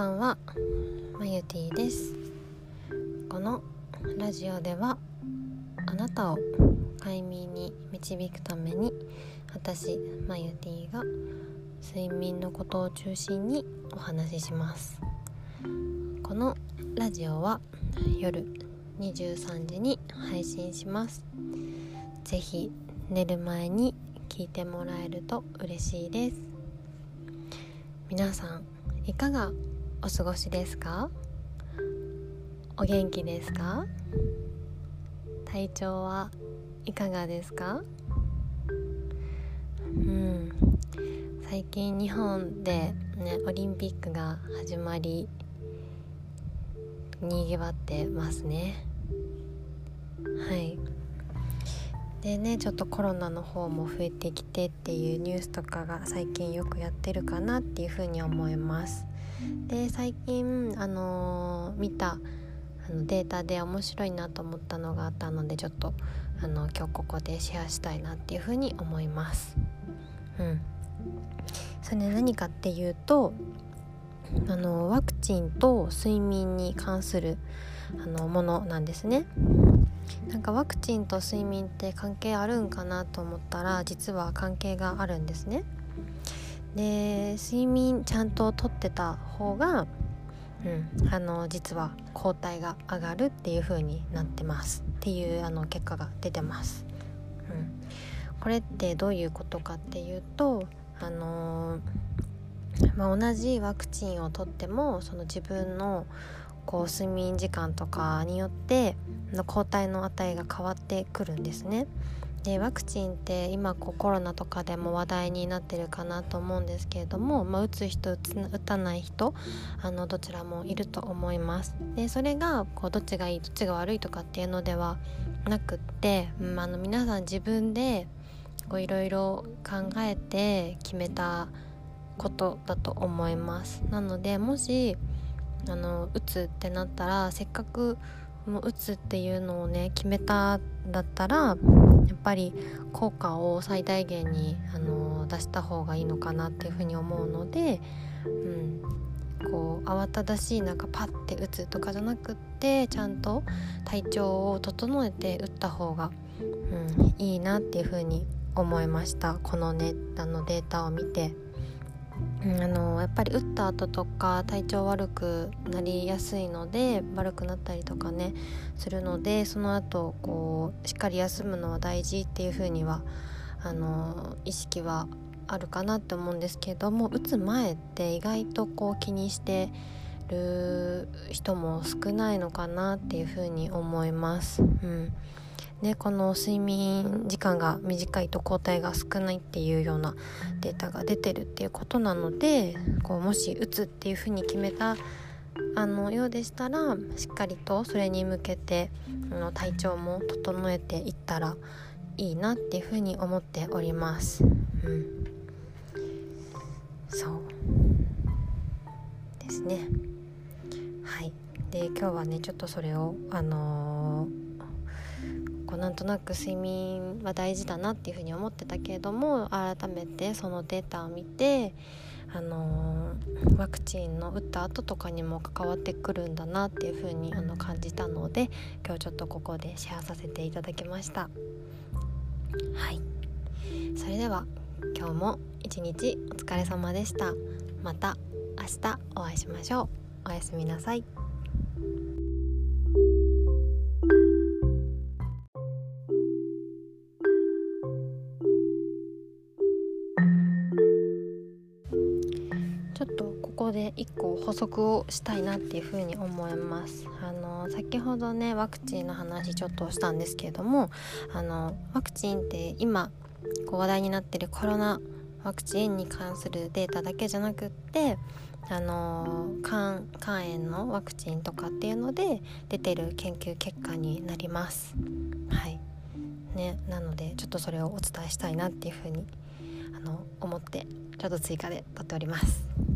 ばんはまゆティです。このラジオではあなたを快眠に導くために私まゆティが睡眠のことを中心にお話しします。このラジオは夜23時に配信します。ぜひ寝る前に聞いてもらえると嬉しいです。皆さんいかがお過ごしですか？お元気ですか？体調はいかがですか？うん。最近日本でねオリンピックが始まりにぎわってますね。はい。でねちょっとコロナの方も増えてきてっていうニュースとかが最近よくやってるかなっていうふうに思います。で最近あのー、見たあのデータで面白いなと思ったのがあったのでちょっとあの今日ここでシェアしたいなっていうふうに思います。うん。それね何かっていうとあのワクチンと睡眠に関するあのものなんですね。なんかワクチンと睡眠って関係あるんかなと思ったら実は関係があるんですね。で睡眠ちゃんととってた方が、うん、あの実は抗体が上がるっていう風になってますっていうあの結果が出てます、うん、これってどういうことかっていうとあのー、まあ、同じワクチンをとってもその自分のこう睡眠時間とかによっての抗体の値が変わってくるんですね。でワクチンって今こうコロナとかでも話題になってるかなと思うんですけれども、まあ、打つ人打たない人あのどちらもいると思います。でそれがこうどっちがいいどっちが悪いとかっていうのではなくって、うん、あの皆さん自分でいろいろ考えて決めたことだと思います。なのでもしあの打つってなったらせっかくもう打つっていうのをね決めただったらやっぱり効果を最大限にあの出した方がいいのかなっていうふうに思うので、うん、こう慌ただしいなんかパッて打つとかじゃなくってちゃんと体調を整えて打った方が、うん、いいなっていうふうに思いましたこのねあのデータを見て。あのやっぱり打った後とか体調悪くなりやすいので悪くなったりとかねするのでその後こうしっかり休むのは大事っていう風にはあの意識はあるかなって思うんですけども打つ前って意外とこう気にしてる人も少ないのかなっていう風に思います。うんね、この睡眠時間が短いと抗体が少ないっていうようなデータが出てるっていうことなのでこうもし打つっていうふうに決めたあのようでしたらしっかりとそれに向けてあの体調も整えていったらいいなっていうふうに思っております。うん、そうですね。はい。で今日はねちょっとそれをあのーなんとなく睡眠は大事だなっていうふうに思ってたけれども改めてそのデータを見てあのー、ワクチンの打った後とかにも関わってくるんだなっていうふうにあの感じたので今日ちょっとここでシェアさせていただきました。はい。それでは今日も一日お疲れ様でした。また明日お会いしましょう。おやすみなさい。ちょっとここで1個補足をしたいなっていうふうに思います。あの先ほどねワクチンの話ちょっとしたんですけれどもあのワクチンって今こう話題になってるコロナワクチンに関するデータだけじゃなくってあの肝肝炎のワクチンとかっていうので出てる研究結果になります。はい。ねなのでちょっとそれをお伝えしたいなっていうふうにあの思ってちょっと追加で撮っております。